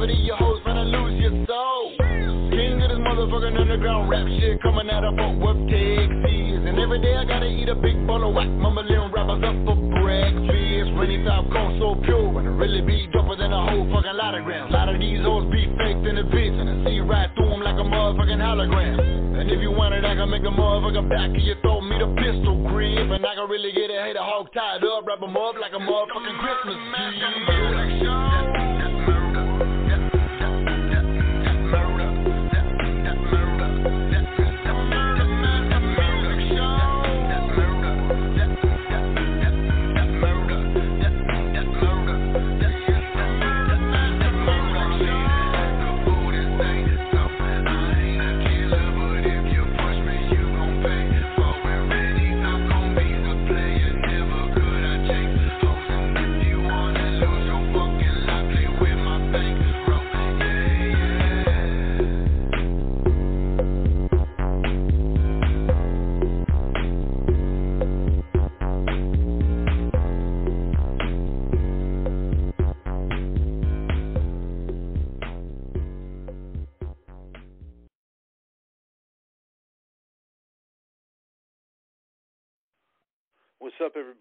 Cavity. Your hoes finna lose your soul. King of this motherfucking underground rap shit coming out of Fort Worth, Texas. And every day I gotta eat a big bowl of whack, mumbling rappers up for breakfast. Rainy top cold so pure, and it really be doper than a whole fucking lot of grams. A lot of these hoes be faked in the bitch, and I see right through them like a motherfucking hologram. And if you want it, I can make a motherfucking back of your throat, meet a pistol grip. And I can really get a hater hog tied up, wrap 'em up like a motherfucking Christmas tree.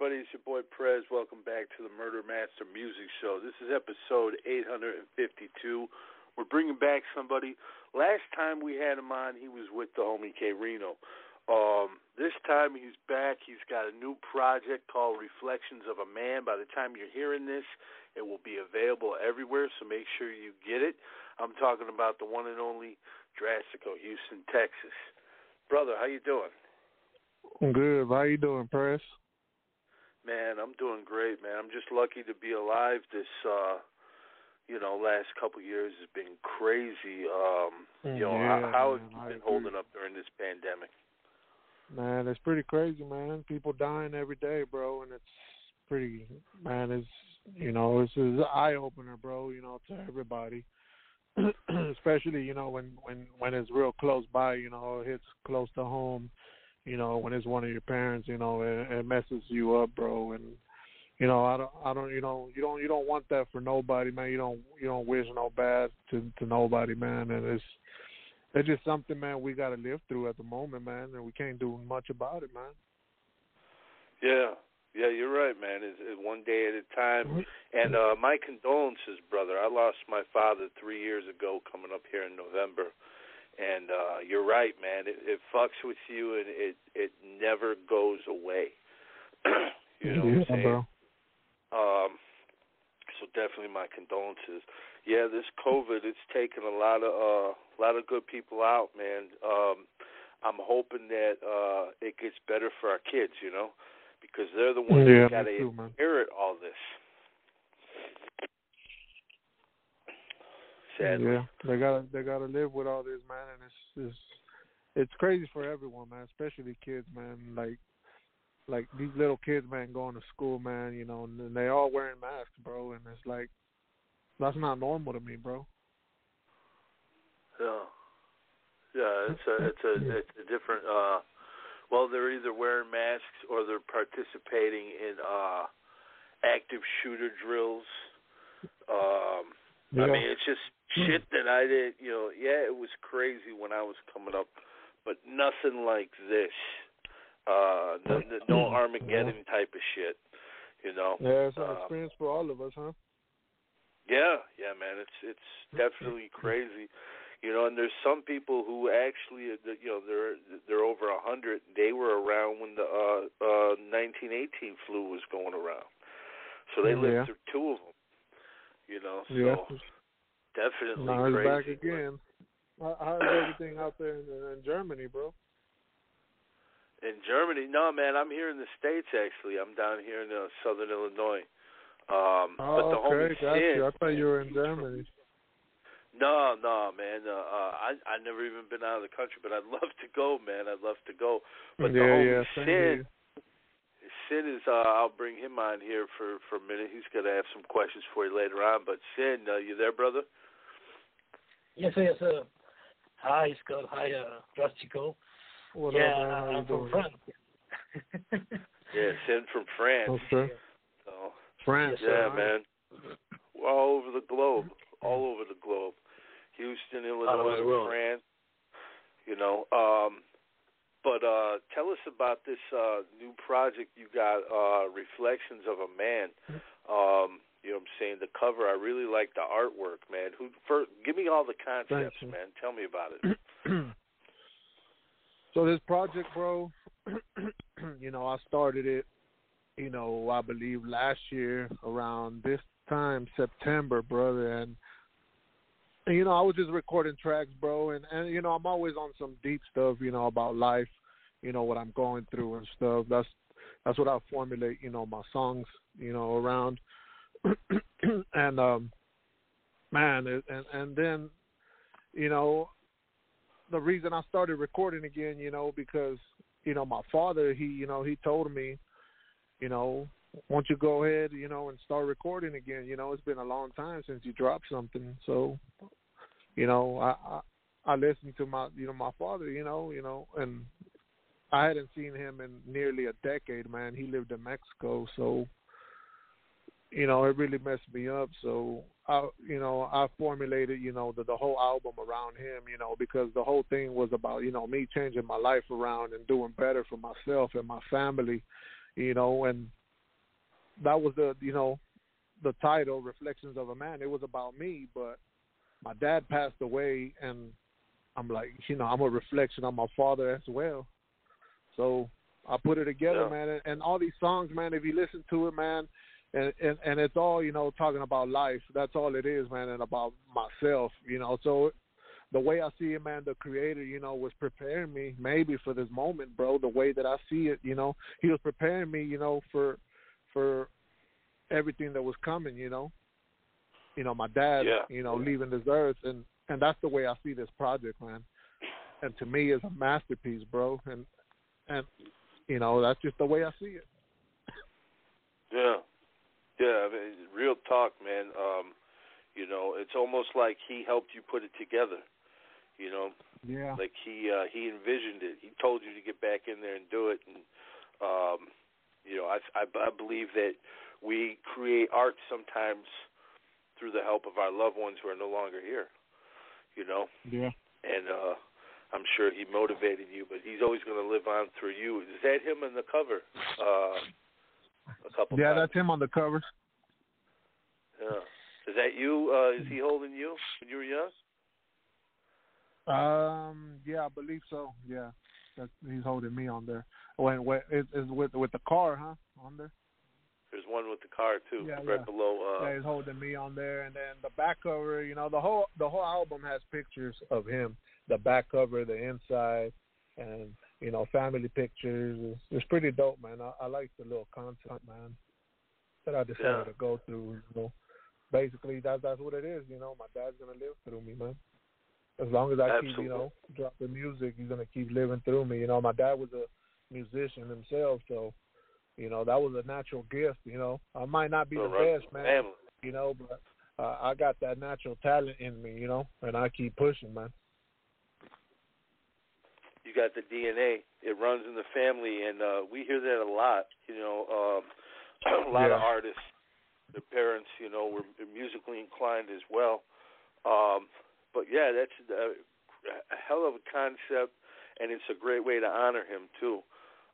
Everybody? It's your boy Prez. Welcome back to the Murder Master Music Show. This is episode 852. We're bringing back somebody. Last time we had him on, he was with the homie K Reno. Um, this time he's back. He's got a new project called Reflections of a Man. By the time you're hearing this, it will be available everywhere, so make sure you get it. I'm talking about the one and only Drastiko, Houston, Texas. Brother, how you doing? Good. How you doing, Prez? Man, I'm doing great, man. I'm just lucky to be alive. This, uh, you know, last couple years has been crazy. Um, you know, Yeah, how, how man, have you I been agree. holding up during this pandemic? Man, it's pretty crazy, man. People dying every day, bro, and it's pretty, man. It's you know, it's an eye opener, bro. You know, to everybody, especially you know when when when it's real close by. You know, it hits close to home. You know, when it's one of your parents, you know, it, it messes you up, bro. And you know, I don't, I don't, you know, you don't, you don't want that for nobody, man. You don't, you don't wish no bad to to nobody, man. And it's it's just something, man, we got to live through at the moment, man, and we can't do much about it, man. Yeah, yeah, you're right, man. It's, it's one day at a Mm-hmm. time. And uh, my condolences, brother. I lost my father three years ago, coming up here in November. And uh, you're right, man. It, it fucks with you, and it it never goes away. you know what I'm saying? bro. Um, so definitely my condolences. Yeah, this COVID it's taken a lot of uh, a lot of good people out, man. Um, I'm hoping that uh, it gets better for our kids, you know, because they're the ones Yeah, that got to me too, man. inherit all this. Sadly. Yeah, they gotta they gotta live with all this, man, and it's it's it's crazy for everyone, man, especially kids, man. Like like these little kids, man, going to school, man, you know, and they all wearing masks, bro, and it's like that's not normal to me, bro. Yeah, yeah. It's a it's a it's a different. uh Well, they're either wearing masks or they're participating in uh active shooter drills. Um I mean, it's just shit that I did. You know, yeah, it was crazy when I was coming up, but nothing like this. Uh, no, no- no Armageddon type of shit. You know. Yeah, it's an Um, experience for all of us, huh? Yeah, yeah, man. It's it's definitely crazy. You know, and there's some people who actually, uh, you know, they're they're over a hundred. They were around when the uh, uh, 1918 flu was going around, so they Yeah. lived through two of them. You know, so Yeah. definitely Now crazy. back again. How- How's everything out there in, in Germany, bro? In Germany, no man, I'm here in the states. Actually, I'm down here in uh, Southern Illinois. Um, Oh, but the okay, homie got Sin, you. I thought you were in Germany. No, no, man. Uh, uh, I I never even been out of the country, but I'd love to go, man. I'd love to go. But the yeah, homie yeah, same Sin, here. Sin is. Uh, I'll bring him on here for for a minute. He's gonna have some questions for you later on. But Sin, uh, you there, brother? Yes, sir, yes, sir. Hi, Scott. Hi, uh, Drastiko. What yeah, up, man? How I'm from doing? France. Yeah, Sin from France. Okay. So, France. yeah, huh? man. All over the globe. All over the globe. Houston, Illinois, the. France. You know. Um but uh tell us about this uh new project you got, uh Reflections of a Man. Um, you know what I'm saying, the cover, I really like the artwork, man. Who first give me all the concepts, man. Tell me about it. so this project, bro, you know, I started it, you know, I believe last year around this time, September, brother, and you know, I was just recording tracks, bro, and and you know, I'm always on some deep stuff, you know, about life, you know, what I'm going through and stuff. That's that's what I formulate, you know, my songs, you know, around. and um man, and and then you know, the reason I started recording again, you know, because you know my father, he you know he told me, you know, won't you go ahead, you know, and start recording again? You know, it's been a long time since you dropped something, so you know I I, I listened to my you know my father, you know, you know, and I hadn't seen him in nearly a decade, man. He lived in Mexico, so you know, it really messed me up. So I, you know, I formulated, you know, the the whole album around him, you know, because the whole thing was about, you know, me changing my life around and doing better for myself and my family, you know, and that was the, you know, the title, Reflections of a Man. It was about me, but my dad passed away, and I'm like, you know, I'm a reflection of my father as well. So I put it together, Yeah. man, and, and all these songs, man. If you listen to it, man, and, and and it's all you know talking about life. That's all it is, man, and about myself, you know. So the way I see it, man, the creator, you know, was preparing me maybe for this moment, bro. The way that I see it, you know, he was preparing me, you know, for for everything that was coming, you know. You know, my dad, Yeah. you know, leaving this earth, and and that's the way I see this project, man. And to me, it's a masterpiece, bro. And and you know, that's just the way I see it. Yeah, yeah. I mean, real talk, man. Um, you know, it's almost like he helped you put it together. You know, Yeah. like he uh, he envisioned it. He told you to get back in there and do it. And um, you know, I, I I believe that we create art sometimes through the help of our loved ones who are no longer here. You know, Yeah. and uh, I'm sure he motivated you, but he's always going to live on through you. Is that him on the cover? Uh, a couple Yeah, times. that's him on the cover. Yeah. Is that you? Uh, is he holding you when you were young? Um, yeah, I believe so. Yeah, that's, he's holding me on there. When, when it is with with the car, huh? On there. There's one with the car too, Yeah, right yeah. below. Uh, yeah, he's holding me on there, and then the back cover. You know, the whole the whole album has pictures of him. The back cover, the inside, and you know, family pictures. It's, it's pretty dope, man. I, I like the little concept, man, that I decided Yeah. to go through. You know, basically that's that's what it is. You know, my dad's gonna live through me, man. As long as I keep, you know, dropping music, he's gonna keep living through me. You know, my dad was a musician himself, so you know that was a natural gift. You know, I might not be so the right best, man. Family. You know, but uh, I got that natural talent in me. You know, and I keep pushing, man. You got the DNA. It runs in the family, and uh, we hear that a lot. You know, um, a lot of artists, their parents, you know, were musically inclined as well. Um, but yeah, that's a, a hell of a concept, and it's a great way to honor him too.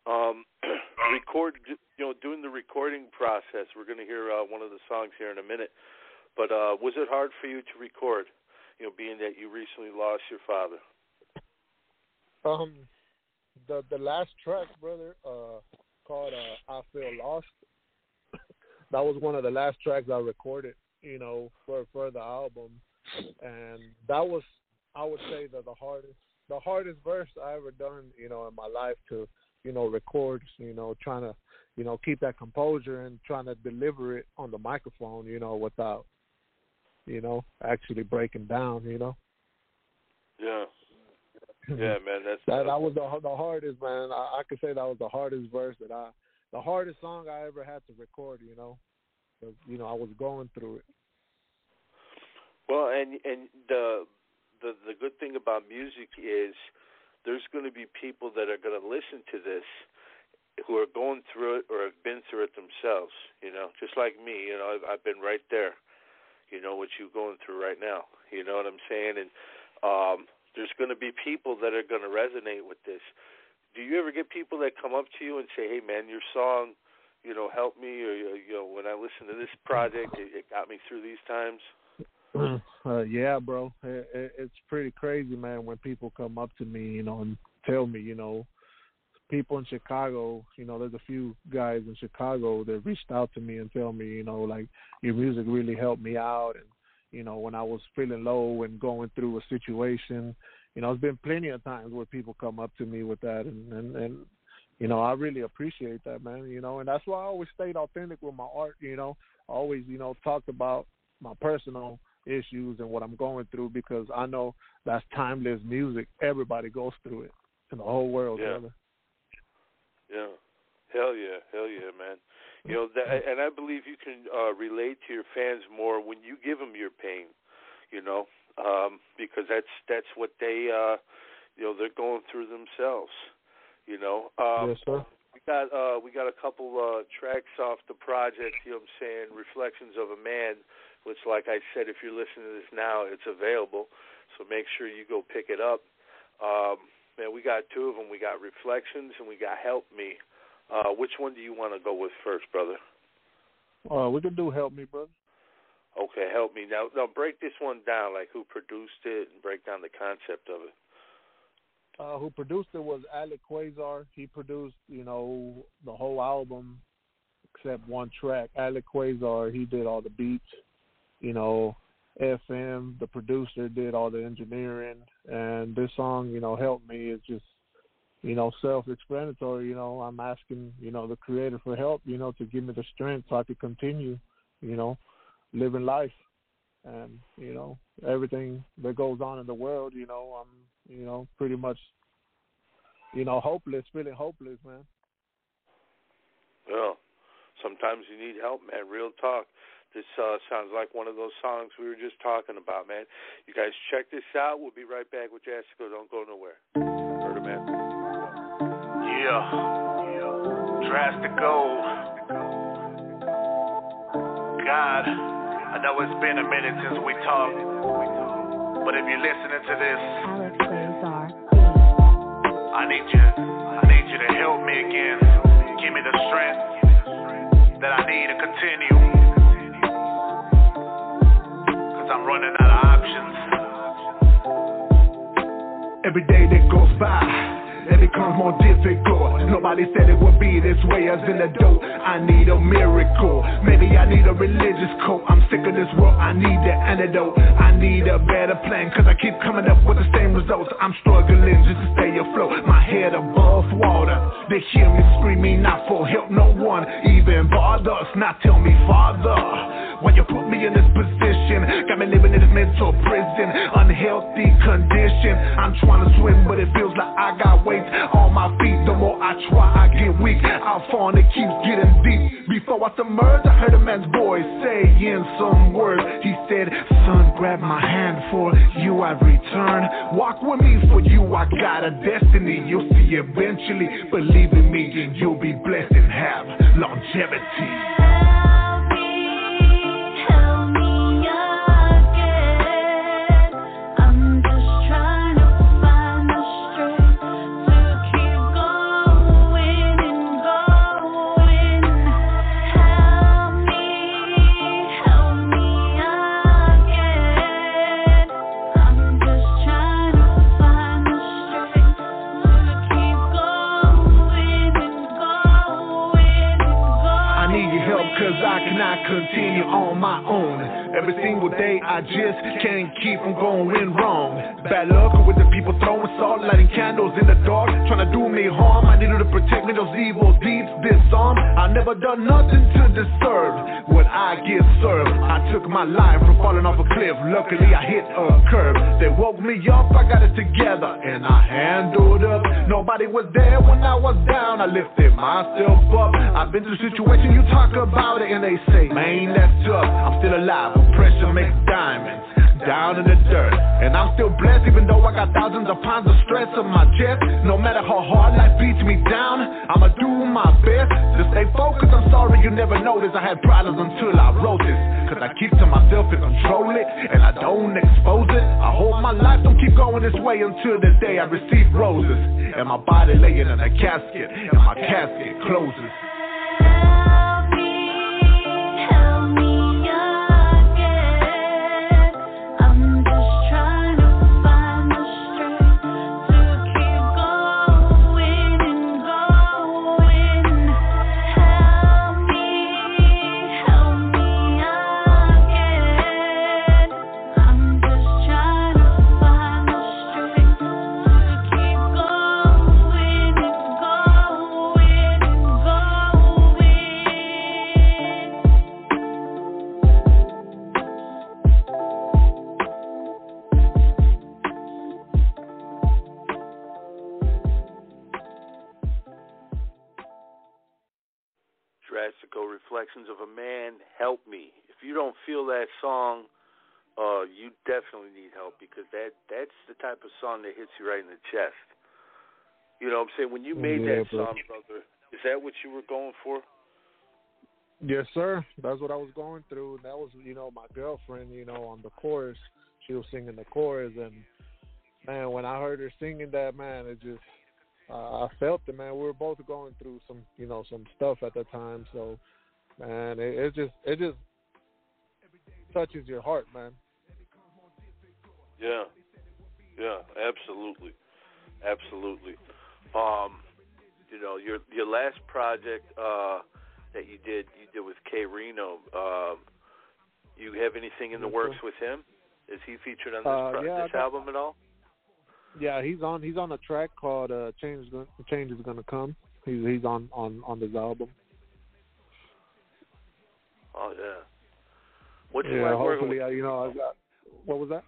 Um, record, you know, doing the recording process. We're going to hear uh, one of the songs here in a minute. But uh, was it hard for you to record? You know, being that you recently lost your father. Um, the the last track, brother, uh, called uh, "I Feel Lost." that was one of the last tracks I recorded. You know, for for the album, and that was I would say that the hardest the hardest verse I ever done. You know, in my life to you know record. You know, trying to you know keep that composure and trying to deliver it on the microphone. You know, without you know actually breaking down. You know. Yeah. Yeah, man, that's that. That was the the hardest, man. I, I could say that was the hardest verse that I, the hardest song I ever had to record. You know, you know I was going through it. Well, and and the the the good thing about music is there's going to be people that are going to listen to this who are going through it or have been through it themselves. You know, just like me. You know, I've, I've been right there. You know what you're going through right now. You know what I'm saying? And um, there's going to be people that are going to resonate with this. Do you ever get people that come up to you and say, "Hey, man, your song, you know, helped me," or you know, when I listen to this project, it, it got me through these times? Uh, yeah, bro, it, it, it's pretty crazy, man. When people come up to me, you know, and tell me, you know, people in Chicago, you know, there's a few guys in Chicago that reached out to me and tell me, you know, like your music really helped me out, and you know, when I was feeling low and going through a situation. You know, there's been plenty of times where people come up to me with that, and and and you know, I really appreciate that, man. You know, and that's why I always stayed authentic with my art. You know, I always you know talked about my personal issues and what I'm going through because I know that's timeless music. Everybody goes through it in the whole world, yeah. brother. Yeah. Hell yeah, hell yeah, man. You know, that, and I believe you can uh, relate to your fans more when you give them your pain. You know, um, because that's that's what they, uh, you know, they're going through themselves. You know. Um, yes, sir. We got uh, we got a couple uh, tracks off the project. You know, what I'm saying "Reflections of a Man," which, like I said, if you're listening to this now, it's available. So make sure you go pick it up. Um, man, we got two of them. We got "Reflections" and we got "Help Me." Uh, which one do you want to go with first, brother? Uh, we can do "Help Me," brother. Okay, help me now. Now break this one down, like who produced it, and break down the concept of it. Uh, who produced it was Alec Quasar. He produced, you know, the whole album except one track. Alec Quasar, he did all the beats. You know, FM, the producer, did all the engineering, and this song, you know, "Help Me" is just, you know, self-explanatory. You know, I'm asking, you know, the creator for help. You know, to give me the strength so I could continue. You know, living life and you know everything that goes on in the world you know i'm you know pretty much you know hopeless feeling hopeless man well sometimes you need help man real talk this uh sounds like one of those songs we were just talking about man you guys check this out we'll be right back with jessica don't go nowhere yeah Drastiko God I know it's been a minute since we talked, but if you're listening to this, I need you, I need you to help me again. Give me the strength that I need to continue. Cause I'm running out of options. Every day that goes by it becomes more difficult. Nobody said it would be this way as an adult. I need a miracle. Maybe I need a religious code. I'm sick of this world. I need the antidote. I need a better plan. Cause I keep coming up with the same results. I'm struggling just to stay afloat. My head above water. They hear me screaming not for help. No one even bothers. Not tell me, Father, why you put me in this position? Got me living in this mental prison. Unhealthy condition. I'm trying to swim, but it feels weak. I fall and it keeps getting deep. Before I submerge, I heard a man's voice saying some words. He said, Son, grab my hand for you I return. Walk with me for you, I got a destiny. You'll see eventually. Believe in me, and you'll be blessed and have longevity. I just can't keep from going wrong. Bad luck with the people throwing salt, lighting candles in the dark, trying to do me harm. I needed to protect me, those evil deeds disarm. I never done nothing to deserve what I. I took my life from falling off a cliff. Luckily I hit a curb. They woke me up, I got it together, and I handled up. Nobody was there when I was down. I lifted myself up. I've been through situations you talk about it, and they say, man, that's tough. I'm still alive, pressure makes diamonds down in the dirt. And I'm still blessed, even though I got thousands of pounds of stress on my chest. No matter how hard life beats me down, I'ma do my best to stay focused. I'm sorry you never noticed I had problems until I wrote this. Cause I keep to myself and control it, and I don't expose it. I hope my life don't keep going this way until the day I receive roses. And my body laying in a casket, and my casket closes. Reflections of a Man, Help Me. If you don't feel that song, uh, you definitely need help because that that's the type of song that hits you right in the chest. You know what I'm saying? When you made Yeah, that bro. song, brother, is that what you were going for? Yes, sir. That's what I was going through. That was, you know, my girlfriend. You know, on the chorus, she was singing the chorus, and man, when I heard her singing that, man, it just, uh, I felt it, man. We were both going through some, you know, some stuff at the time. So, man, it, it just, it just touches your heart, man. Yeah, yeah, absolutely, absolutely. Um, you know, your your last project uh, that you did, you did with K Reno. Um, you have anything in the works with him? Is he featured on this, Uh, pro- yeah, this album at all? Yeah, he's on. He's on a track called uh, "Change Change is Gonna Come." He's he's on on on this album. Oh yeah. What's it yeah, like working hopefully, with? uh, you know, I got. What was that?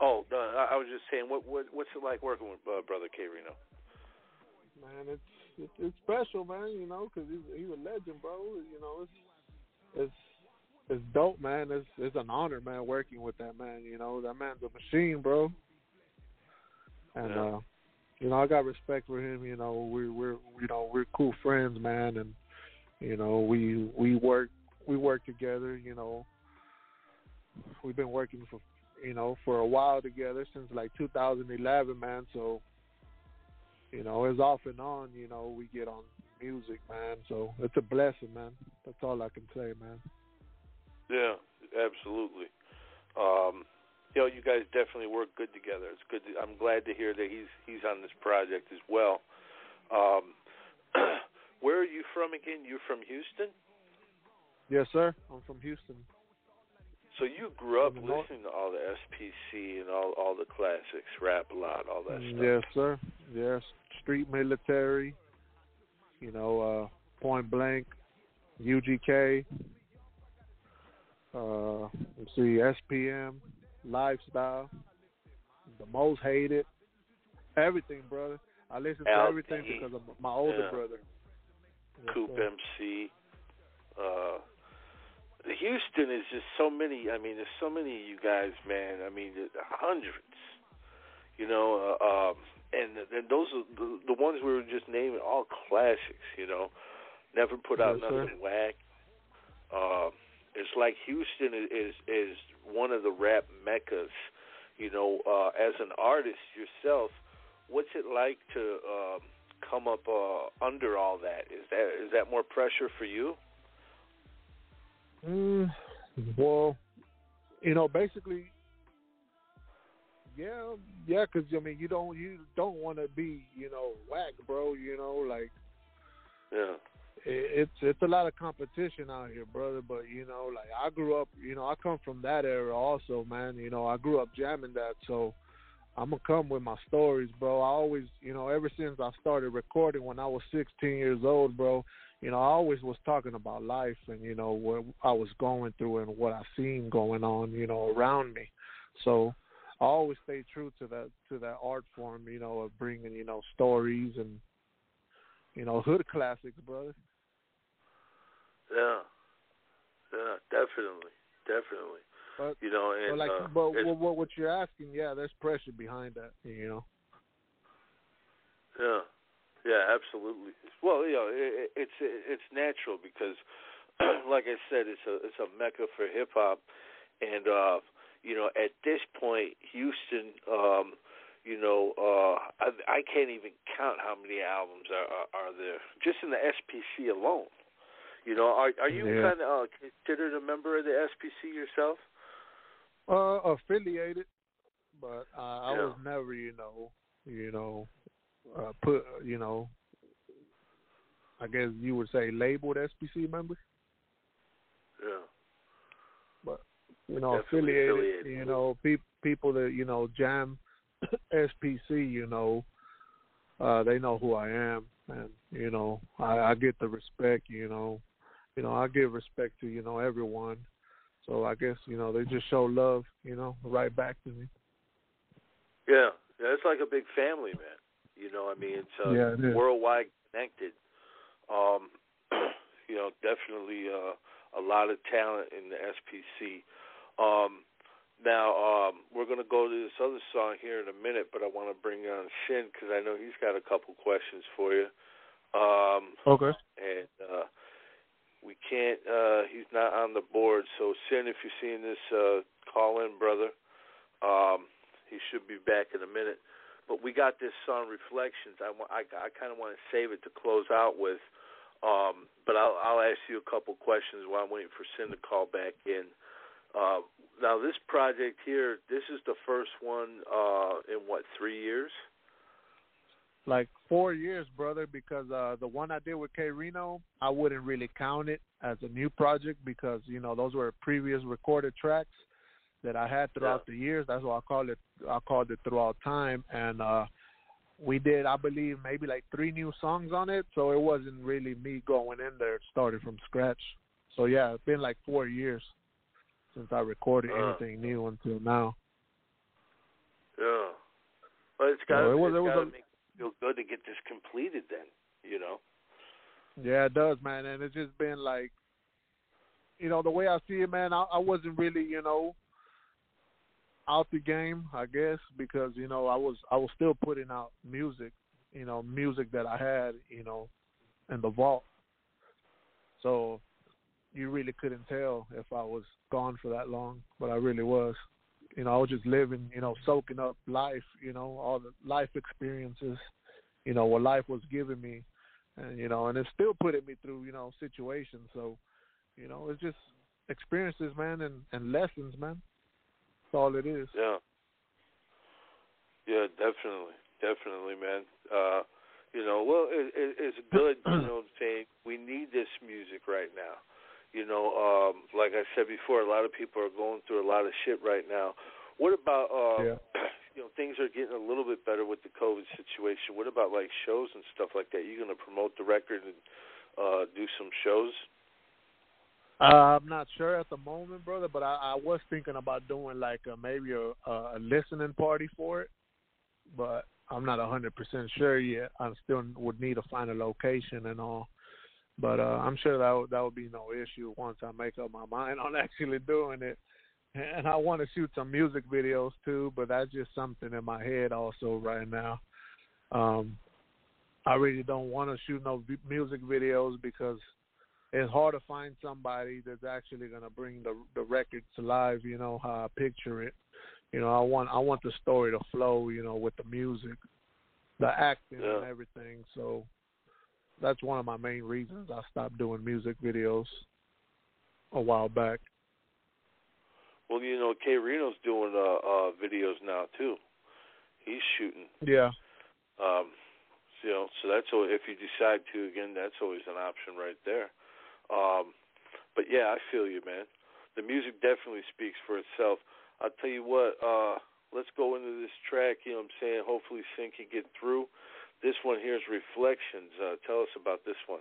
Oh, no, I was just saying, what what what's it like working with uh, brother K Reno? Man, it's it's, it's special, man. You know, 'cause he's he's a legend, bro. You know, it's it's it's dope, man. It's it's an honor, man, working with that man. You know, that man's a machine, bro. And Yeah. uh, you know, I got respect for him. You know, we're we're you know we're cool friends, man, and you know we we work we work together. You know, we've been working for you know for a while together since like 2011, man. So you know, it's off and on, you know, we get on music, man. So it's a blessing, man. That's all I can say, man. Yeah, absolutely. Um, you know, you guys definitely work good together. It's good. To, I'm glad to hear that he's he's on this project as well. Um, where are you from again? You're from Houston. Yes, sir. I'm from Houston. So you grew up From the north. listening to all the SPC and all all the classics, rap a lot, all that stuff. Yes, sir. Yes. Street military, you know, uh, point blank, UGK, uh, let's see, SPM, lifestyle, the most hated, everything, brother. I listen to everything because of my older Yeah. brother. Yes, Coop sir. MC. Uh, Houston is just so many. I mean, there's so many of you guys, man. I mean, hundreds. You know, uh, um, and and those are the, the ones we were just naming, all classics. You know, never put out Yes, sir. nothing whack. Uh, it's like Houston is, is is one of the rap meccas. You know, uh, as an artist yourself, what's it like to um, come up uh, under all that? Is that is that more pressure for you? Mm, well, you know, basically, yeah, yeah, 'cause I mean, you don't you don't want to be, you know, whack, bro. You know, like Yeah. it's it's a lot of competition out here, brother. But you know, like I grew up, you know, I come from that era also, man. You know, I grew up jamming that, so I'm gonna come with my stories, bro. I always, you know, ever since I started recording when I was 16 years old, bro. You know, I always was talking about life and you know what I was going through and what I seen going on, you know, around me. So I always stay true to that to that art form, you know, of bringing you know stories and you know hood classics, brother. Yeah, yeah, definitely, definitely. But, you know, and but like, uh, but it's- what, what you're asking, yeah, there's pressure behind that, you know. Yeah, yeah, absolutely. Well, you know, it, it's it's natural because, like I said, it's a it's a mecca for hip hop, and uh, you know, at this point, Houston, um, you know, uh, I, I can't even count how many albums are, are are there just in the SPC alone. You know, are are you Yeah. kind of uh, considered a member of the SPC yourself? Uh, affiliated, but uh, I Yeah. was never, you know, you know, uh, put, you know, I guess you would say labeled SPC member, Yeah. but you know, affiliated, affiliated. you know, pe- people that you know jam SPC, you know, uh, they know who I am, and you know, I, I get the respect, you know, you know, I give respect to you know everyone. So I guess you know they just show love, you know, right back to me. Yeah, yeah, it's like a big family, man. You know, what I mean, it's uh, Yeah, it is. worldwide connected. Um, you know, definitely uh, a lot of talent in the SPC. Um, now um, we're going to go to this other song here in a minute, but I want to bring on Sin because I know he's got a couple questions for you. Um, Okay. and uh, we can't. Uh, he's not on the board. So Sin, if you're seeing this, uh, call in, brother. Um, he should be back in a minute. But we got this song, Reflections. I, I, I kind of want to save it to close out with. Um, but I'll, I'll ask you a couple questions while I'm waiting for Sin to call back in. Uh, now, this project here, this is the first one uh, in what three years? like four years, brother, because uh the one I did with K Reno, I wouldn't really count it as a new project because, you know, those were previous recorded tracks that I had throughout the years. That's why I called it I called it throughout time and uh we did I believe maybe like three new songs on it, so it wasn't really me going in there started from scratch. So yeah, it's been like four years since I recorded Uh. anything new until now. Yeah. But it's got So it was- it was a- make you feel good to get this completed. Then you know. Yeah, it does, man, and it's just been like, you know, the way I see it, man. I, I wasn't really, you know, out the game, I guess, because you know I was I was still putting out music, you know, music that I had, you know, in the vault. So you really couldn't tell if I was gone for that long, but I really was. You know, I was just living, you know, soaking up life, you know, all the life experiences, you know, what life was giving me and you know, and it's still putting me through, you know, situations. So, you know, it's just experiences, man, and and lessons, man. All it is. Yeah. Yeah, definitely, definitely, man. Uh, you know, well, it, it, it's good. You know, what I'm saying we need this music right now. You know, um, like I said before, a lot of people are going through a lot of shit right now. What about, uh, Yeah. you know, things are getting a little bit better with the COVID situation. What about like shows and stuff like that? You going to promote the record and uh, do some shows? Uh, I'm not sure at the moment, brother, but I, I was thinking about doing like a, maybe a, a listening party for it, but I'm not a hundred percent sure yet. I still would need to find a location and all, but uh, I'm sure that would, that would be no issue once I make up my mind on actually doing it. And I want to shoot some music videos too, but that's just something in my head also right now. Um, I really don't want to shoot no music videos because it's hard to find somebody that's actually gonna bring the the record to life. You know how I picture it. You know, I want I want the story to flow. You know, with the music, the acting, and everything. So that's one of my main reasons I stopped doing music videos a while back. Well, you know, K Reno's doing uh, uh, videos now too. He's shooting. Yeah, Um, You know, so that's if you decide to again, that's always an option right there. Um, but yeah, I feel you, man. The music definitely speaks for itself. I'll tell you what. uh Let's go into this track. You know, what I'm saying. Hopefully, Sin can get through. This one here is Reflections. Uh, tell us about this one.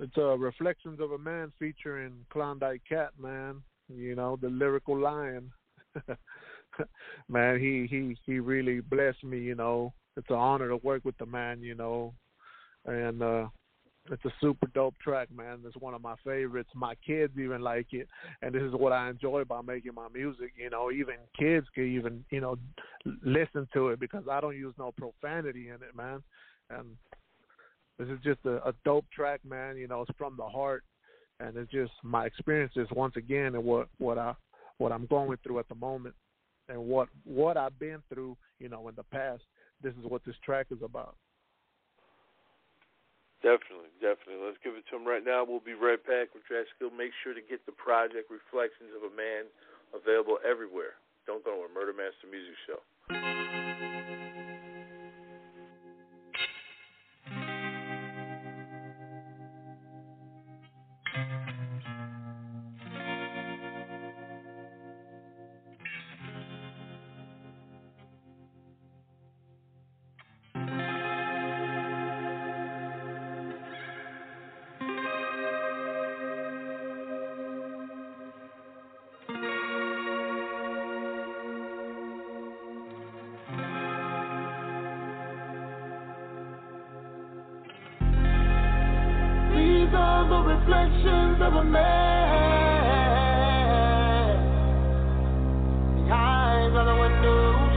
It's uh, Reflections of a Man featuring Klondike Cat, man. You know, the lyrical lion. man, he he he really blessed me. You know, it's an honor to work with the man. You know, and uh it's a super dope track, man. It's one of my favorites. My kids even like it, and this is what I enjoy about making my music. You know, even kids can even you know listen to it because I don't use no profanity in it, man. And this is just a, a dope track, man. You know, it's from the heart, and it's just my experiences once again and what what I what I'm going through at the moment, and what what I've been through, you know, in the past. This is what this track is about. Definitely, definitely. Let's give it to him right now. We'll be right back with Drastiko. Make sure to get the project Reflections of a Man available everywhere. Don't go nowhere. Murder Master Music Show. Of a man. The eyes are the windows.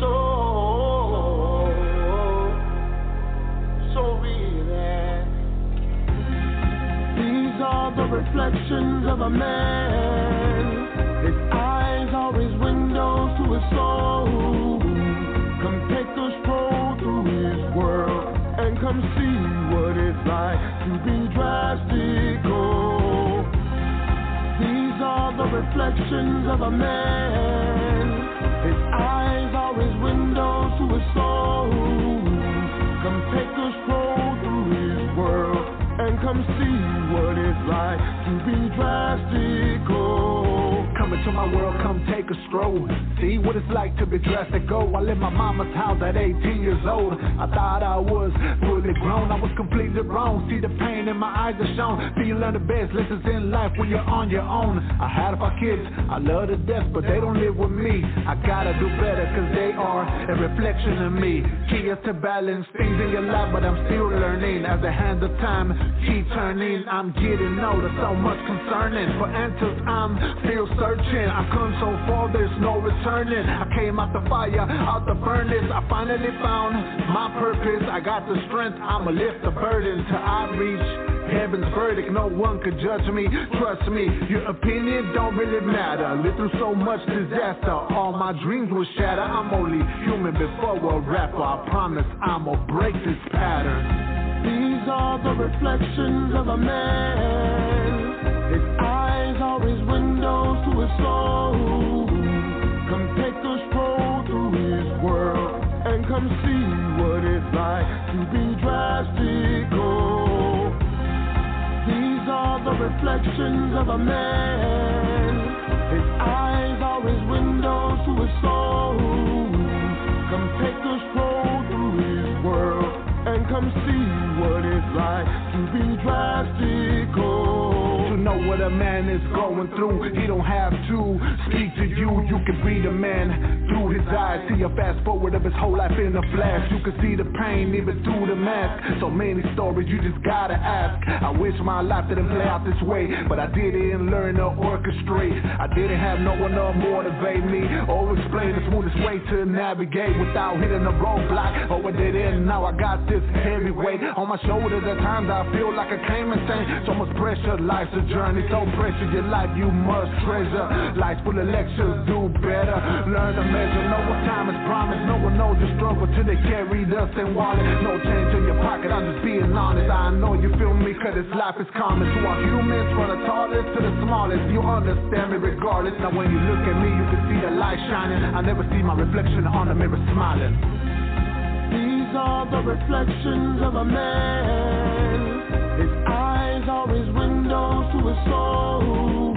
So, so, real. These are the reflections of a man. Reflections of a man. His eyes are his windows to his soul. Come take us stroll through his world and come see what it's like to be Drastiko. My world, come take a stroll. See what it's like to be drastic. Go. I left my mama's house at 18 years old. I thought I was fully grown. I was completely wrong. See the pain in my eyes are shown. See you learn the best lessons in life when you're on your own. I had five kids, I love to death, but they don't live with me. I gotta do better cause they are a reflection of me. Key is to balance things in your life, but I'm still learning. As the hands of time keep turning, I'm getting older, so much concerning. For answers, I'm still searching. I come so far, there's no returning. I came out the fire, out the furnace. I finally found my purpose. I got the strength, I'ma lift the burden till I reach heaven's verdict. No one could judge me. Trust me, your opinion don't really matter. Lived through so much disaster, all my dreams will shatter. I'm only human before a rapper. I promise I'ma break this pattern. These are the reflections of a man. Reflections of a man. His eyes are his windows to his soul. Come take a stroll through his world and come see what it's like to be Drastiko. Know what a man is going through, he don't have to speak to you. You can read a man through his eyes. See a fast forward of his whole life in a flash. You can see the pain even through the mask. So many stories you just gotta ask. I wish my life didn't play out this way, but I didn't learn to orchestrate. I didn't have no one to motivate me or explain the smoothest way to navigate without hitting a roadblock. Oh, I didn't. Now I got this heavy weight on my shoulders. At times I feel like I came insane. So much pressure, life's a journey. So precious, your life you must treasure. Life's full of lectures, do better. Learn to measure, know what time is promised. No one knows the struggle till they carry us in wallet. No change in your pocket, I'm just being honest. I know you feel me, cause this life is common. To our humans, from the tallest to the smallest. You understand me regardless. Now when you look at me, you can see the light shining. I never see my reflection on the mirror smiling. These are the reflections of a man. His are his windows to his soul.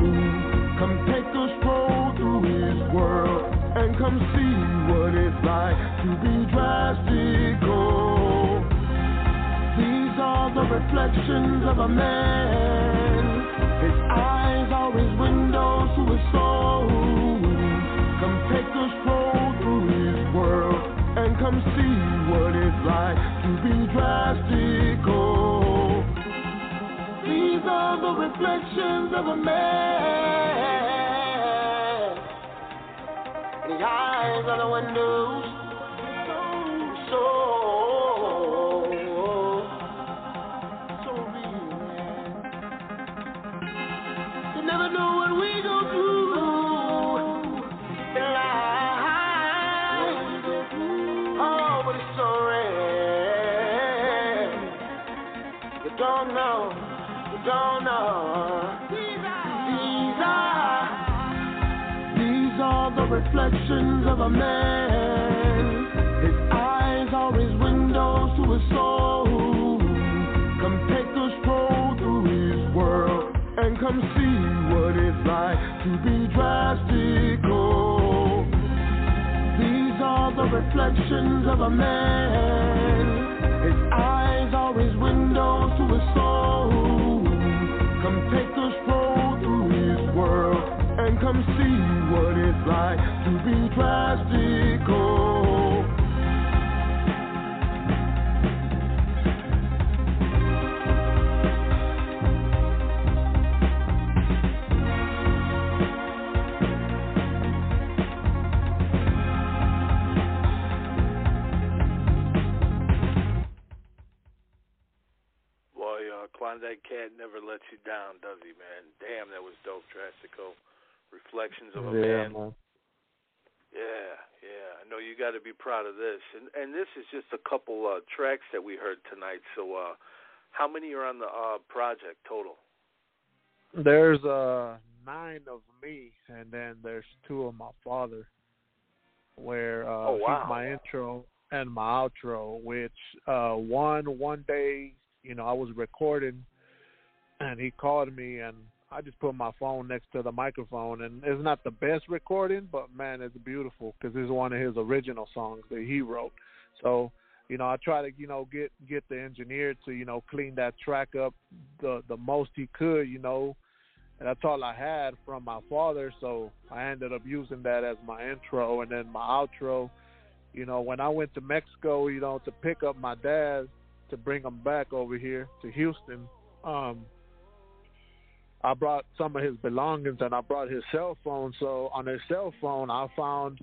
Come take a stroll through his world and come see what it's like to be drastical. These are the reflections of a man. His eyes his windows reflections of a man. The eyes are the windows. Reflections of a man. His eyes are his windows to his soul. Come take a stroll through his world and come see what it's like to be drastical. These are the reflections of a man. His eyes are his windows to come see what it's like to be uh, Klondike Kat never lets you down, does he, man? Damn, that was dope, Drastiko. Reflections of a yeah, man. man. Yeah, yeah. I know you got to be proud of this, and and this is just a couple uh, tracks that we heard tonight. So, uh, how many are on the uh, project total? There's uh nine of me, and then there's two of my father, where uh, Oh, wow. he's my intro and my outro. Which uh, one one day, you know, I was recording, and he called me, and I just put my phone next to the microphone, and it's not the best recording, but man, it's beautiful because it's one of his original songs that he wrote. So you know, I try to, you know, get get the engineer to, you know, clean that track up the the most he could, you know. And that's all I had from my father, so I ended up using that as my intro and then my outro. You know, when I went to Mexico, you know, to pick up my dad to bring him back over here to Houston, um I brought some of his belongings and I brought his cell phone. So on his cell phone, I found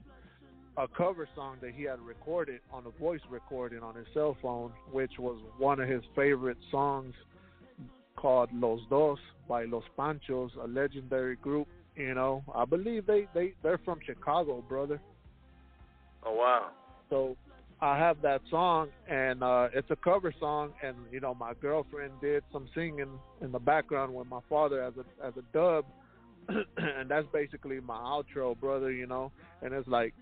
a cover song that he had recorded on a voice recording on his cell phone, which was one of his favorite songs called Los Dos by Los Panchos, a legendary group. You know, I believe they they they're from Chicago, brother. Oh wow. So I have that song, and uh it's a cover song, and you know my girlfriend did some singing in the background with my father as a as a dub, and that's basically my outro, brother. You know, and it's like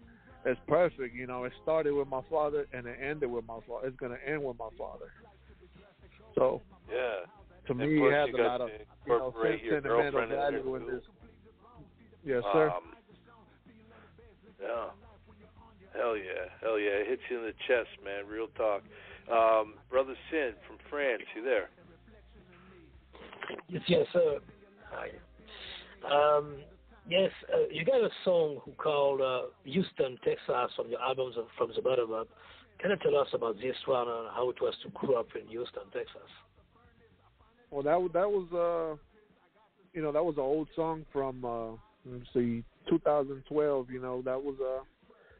it's perfect. You know, it started with my father and it ended with my father. It's gonna end with my father. So Yeah. to And me, it has a lot of you know sentimental girlfriend in there, value in this. Yes, sir. Um, yeah. Hell yeah, hell yeah! It hits you in the chest, man. Real talk. Um, Brother Sin from France, you there? Yes, yes, sir. Hi. Um, yes, uh, you got a song called uh, Houston, Texas from your albums of, from the bottom up. Can you tell us about this one and how it was to grow up in Houston, Texas? Well, that wa- that was uh, you know, that was an old song from uh, let's see, 2012. You know, that was uh,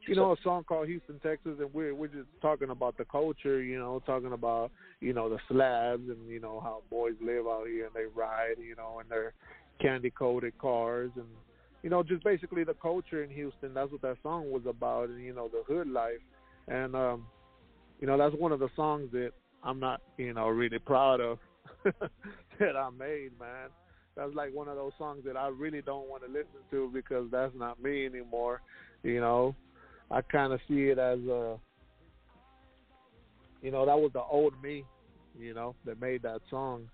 you know, a song called Houston, Texas, and we're we're just talking about the culture. You know, talking about you know the slabs and you know how boys live out here and they ride. You know, in their candy coated cars and you know just basically the culture in Houston. That's what that song was about, and you know the hood life. And um, you know, that's one of the songs that I'm not you know really proud of that I made, man. That's like one of those songs that I really don't want to listen to because that's not me anymore. You know, I kind of see it as a you know, that was the old me, you know, that made that song.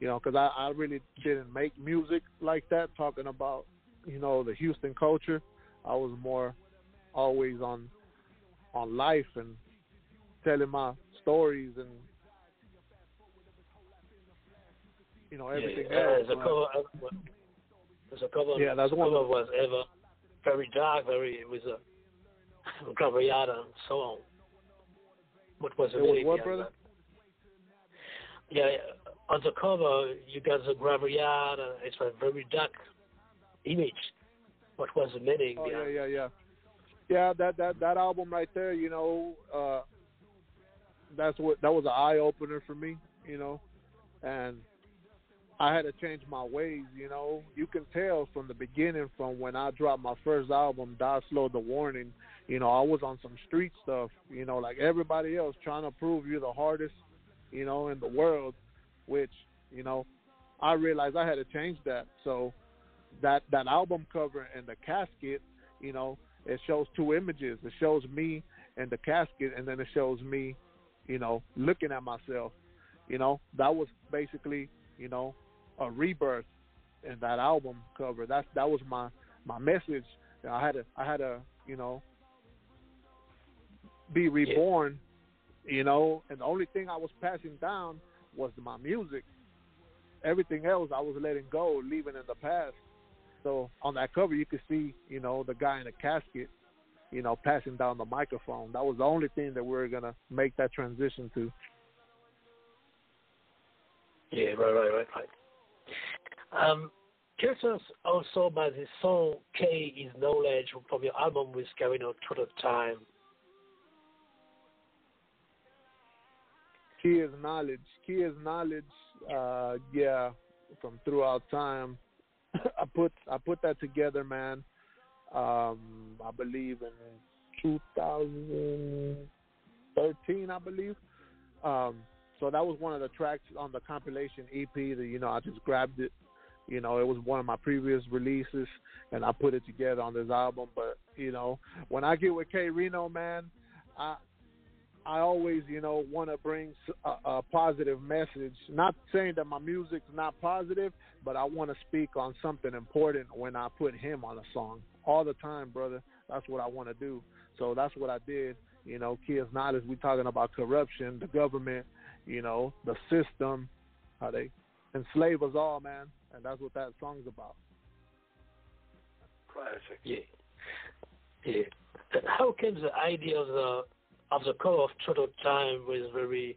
You know, because I, I really didn't make music like that, talking about, you know, the Houston culture. I was more always on on life and telling my stories and you know everything yeah, else. As a uh, cover, as a cover, yeah, that's one cover was ever very dark, very it was a Graveyard and so on. What was it? Was what, brother? Yeah, on the cover you got the graveyard. Uh, it's a very dark image. What was the meaning? Oh yeah, yeah, yeah. Yeah, that that that album right there, you know, uh that's what that was an eye opener for me, you know, and I had to change my ways, you know. You can tell from the beginning, from when I dropped my first album, Die Slow the Warning, you know, I was on some street stuff, you know, like everybody else, trying to prove you're the hardest, you know, in the world, which, you know, I realized I had to change that. So that that album cover and the casket, you know, it shows two images. It shows me and the casket, and then it shows me, you know, looking at myself. You know, that was basically, you know, a rebirth in that album cover. That's that was my my message. I had to I had to, you know, be reborn. You know, and the only thing I was passing down was my music. Everything else I was letting go, leaving in the past. So on that cover, you could see, you know, the guy in the casket, you know, passing down the microphone. That was the only thing that we are gonna make that transition to. Yeah, right, right, right, right. Um, also by the song "K is Knowledge" from your album with K-Rino Through the Time. Key is knowledge. Key is knowledge. Uh, yeah, from throughout time. I put I put that together, man. Um, I believe in 2013, I believe. Um, so that was one of the tracks on the compilation EP. That you know, I just grabbed it. You know, it was one of my previous releases, and I put it together on this album. But you know, when I get with K-Rino, man, I I always, you know, want to bring a, a positive message. Not saying that my music's not positive, but I want to speak on something important when I put him on a song. All the time, brother. That's what I want to do. So that's what I did. You know, Kids Knowledge, we talking about corruption, the government, you know, the system, how they enslave us all, man. And that's what that song's about. Classic. Yeah. Yeah. How came the idea of the of the cover of Total Time was very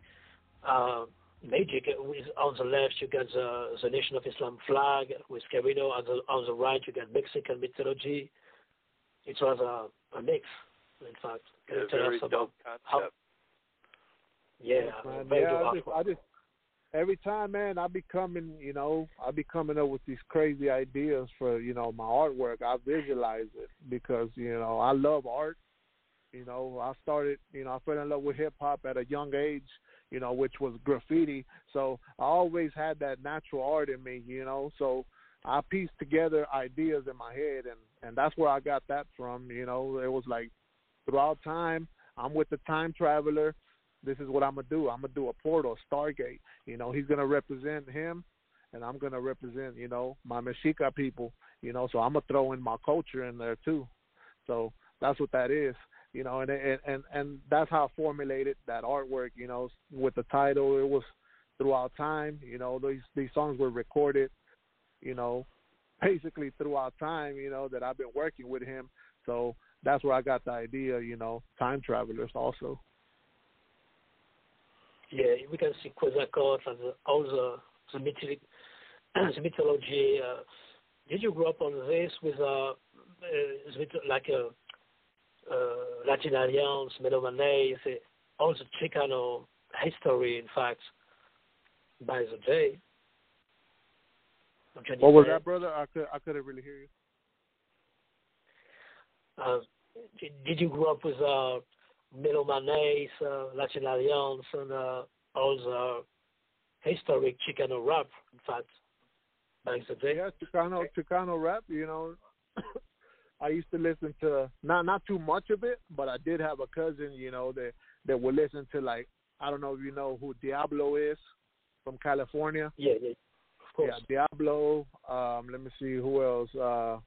uh, magic. With, on the left, you got the, the Nation of Islam flag with K-Rino. On the, on the right, you got Mexican mythology. It was a, a mix, in fact. Can yeah, you tell very us about dope concept. how? Yeah, man. yeah. I just, I just every time, man, I be coming, you know, I be coming up with these crazy ideas for, you know, my artwork. I visualize it because, you know, I love art. You know, I started, you know, I fell in love with hip hop at a young age, you know, which was graffiti. So I always had that natural art in me, you know. So I pieced together ideas in my head, and and that's where I got that from. You know, it was like throughout time, I'm with the time traveler. This is what I'm gonna do. I'm gonna do a portal, Stargate. You know, he's gonna represent him, and I'm gonna represent, you know, my Mexica people. You know, so I'm gonna throw in my culture in there too. So that's what that is you know, and and and and that's how I formulated that artwork. You know, with the title, it was throughout time. You know, these these songs were recorded. You know, basically throughout time. You know that I've been working with him, so that's where I got the idea. You know, time travelers also. Yeah, we can see Quetzalcoatl and all the the, the mythology. Uh, did you grow up on this with uh, uh like a uh, Latin Alliance, Mellow Man, all the Chicano history, in fact, by the day. What was that, brother? I could I couldn't really hear you. Uh, did, did you grow up with uh, Mellow Man Ace, uh, Latin Alliance, and uh, all the historic Chicano rap, in fact, back the day? Yeah, Chicano Chicano rap. You know, I used to listen to not not too much of it, but I did have a cousin, you know, that that will listen to like I don't know if you know who Diablo is from California. Yeah, yeah, of course. Yeah, Diablo. Um, let me see who else. Uh,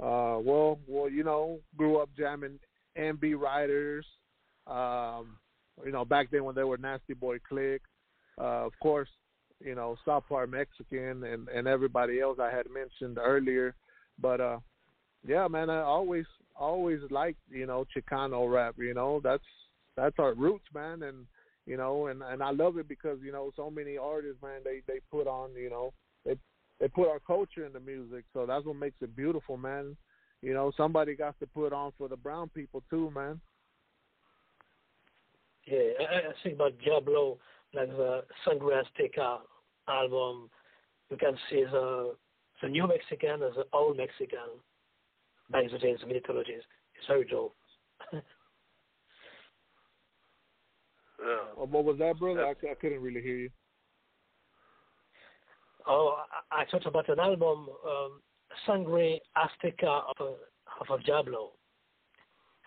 uh, well, well, you know, grew up jamming NB Ridaz. Um, you know, back then when they were Nasty Boy Klick. Uh, of course, you know, South Park Mexican and and everybody else I had mentioned earlier. But uh, yeah, man, I always always liked you know Chicano rap. You know, that's that's our roots, man, and you know, and and I love it because you know so many artists, man, they they put on, you know, they they put our culture in the music, so that's what makes it beautiful, man. You know, somebody got to put on for the brown people too, man. Yeah, I, I think about Diablo, like the Sangre Azteca album. You can see the the new Mexican and the old Mexican by the James mythologies. It's very dope. Yeah. What was that, brother? I, I couldn't really hear you. Oh, I, I talked about an album, um, Sangre Azteca of, of Diablo.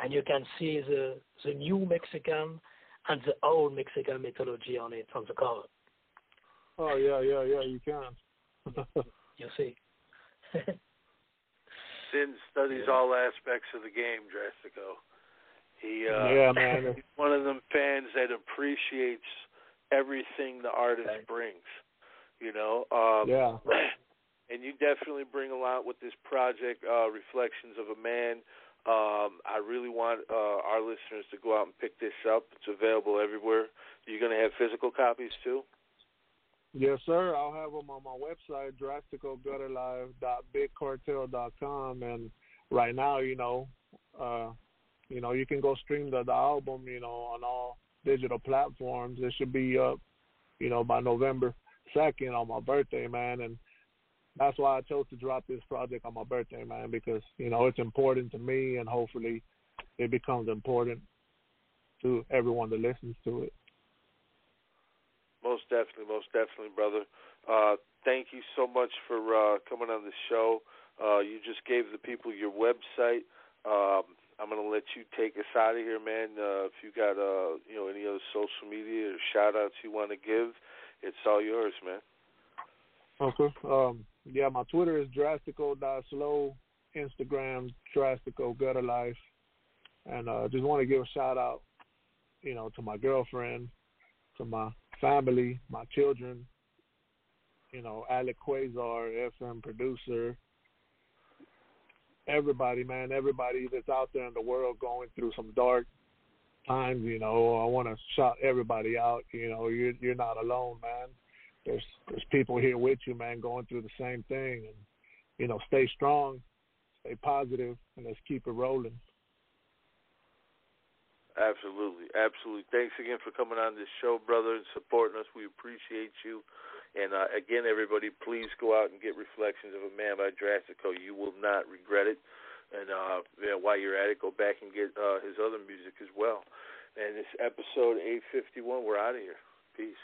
And you can see the, the new Mexican and the old Mexican mythology on it, on the cover. Oh, yeah, yeah, yeah, you can. you see. Sin studies all aspects of the game, Drastiko. He uh, yeah, man. he's one of them fans that appreciates everything the artist Okay. brings. You know, um, yeah. and you definitely bring a lot with this project, uh, Reflections of a Man. Um, I really want uh, our listeners to go out and pick this up. It's available everywhere. You're going to have physical copies too. Yes, sir. I'll have them on my website, drasticogutterlife.bigcartel.com. And right now, you know, uh, you know, you can go stream the, the album, you know, on all digital platforms. It should be up, you know, by November second on my birthday, man. And that's why I chose to drop this project on my birthday, man, because you know it's important to me, and hopefully it becomes important to everyone that listens to it. Most definitely, most definitely, brother. Uh, thank you so much for uh, coming on the show. Uh, you just gave the people your website. Um, I'm gonna let you take us out of here, man. Uh, if you got uh, you know any other social media or shout outs you want to give, it's all yours, man. Okay. Um, yeah, my Twitter is drastico.slow, Instagram drastico gutter life, and uh, just want to give a shout out, you know, to my girlfriend, to my family, my children, you know, Alec Quasar, FM producer, everybody, man, everybody that's out there in the world going through some dark times, you know, I want to shout everybody out. You know, you're you're not alone, man. There's there's people here with you, man, going through the same thing, and you know, stay strong, stay positive, and let's keep it rolling. Absolutely, absolutely. Thanks again for coming on this show, brother, and supporting us. We appreciate you. And uh, again, everybody, please go out and get Reflections of a Man by Drastiko. You will not regret it. And uh, yeah, while you're at it, go back and get uh, his other music as well. And this episode 851, we're out of here. Peace.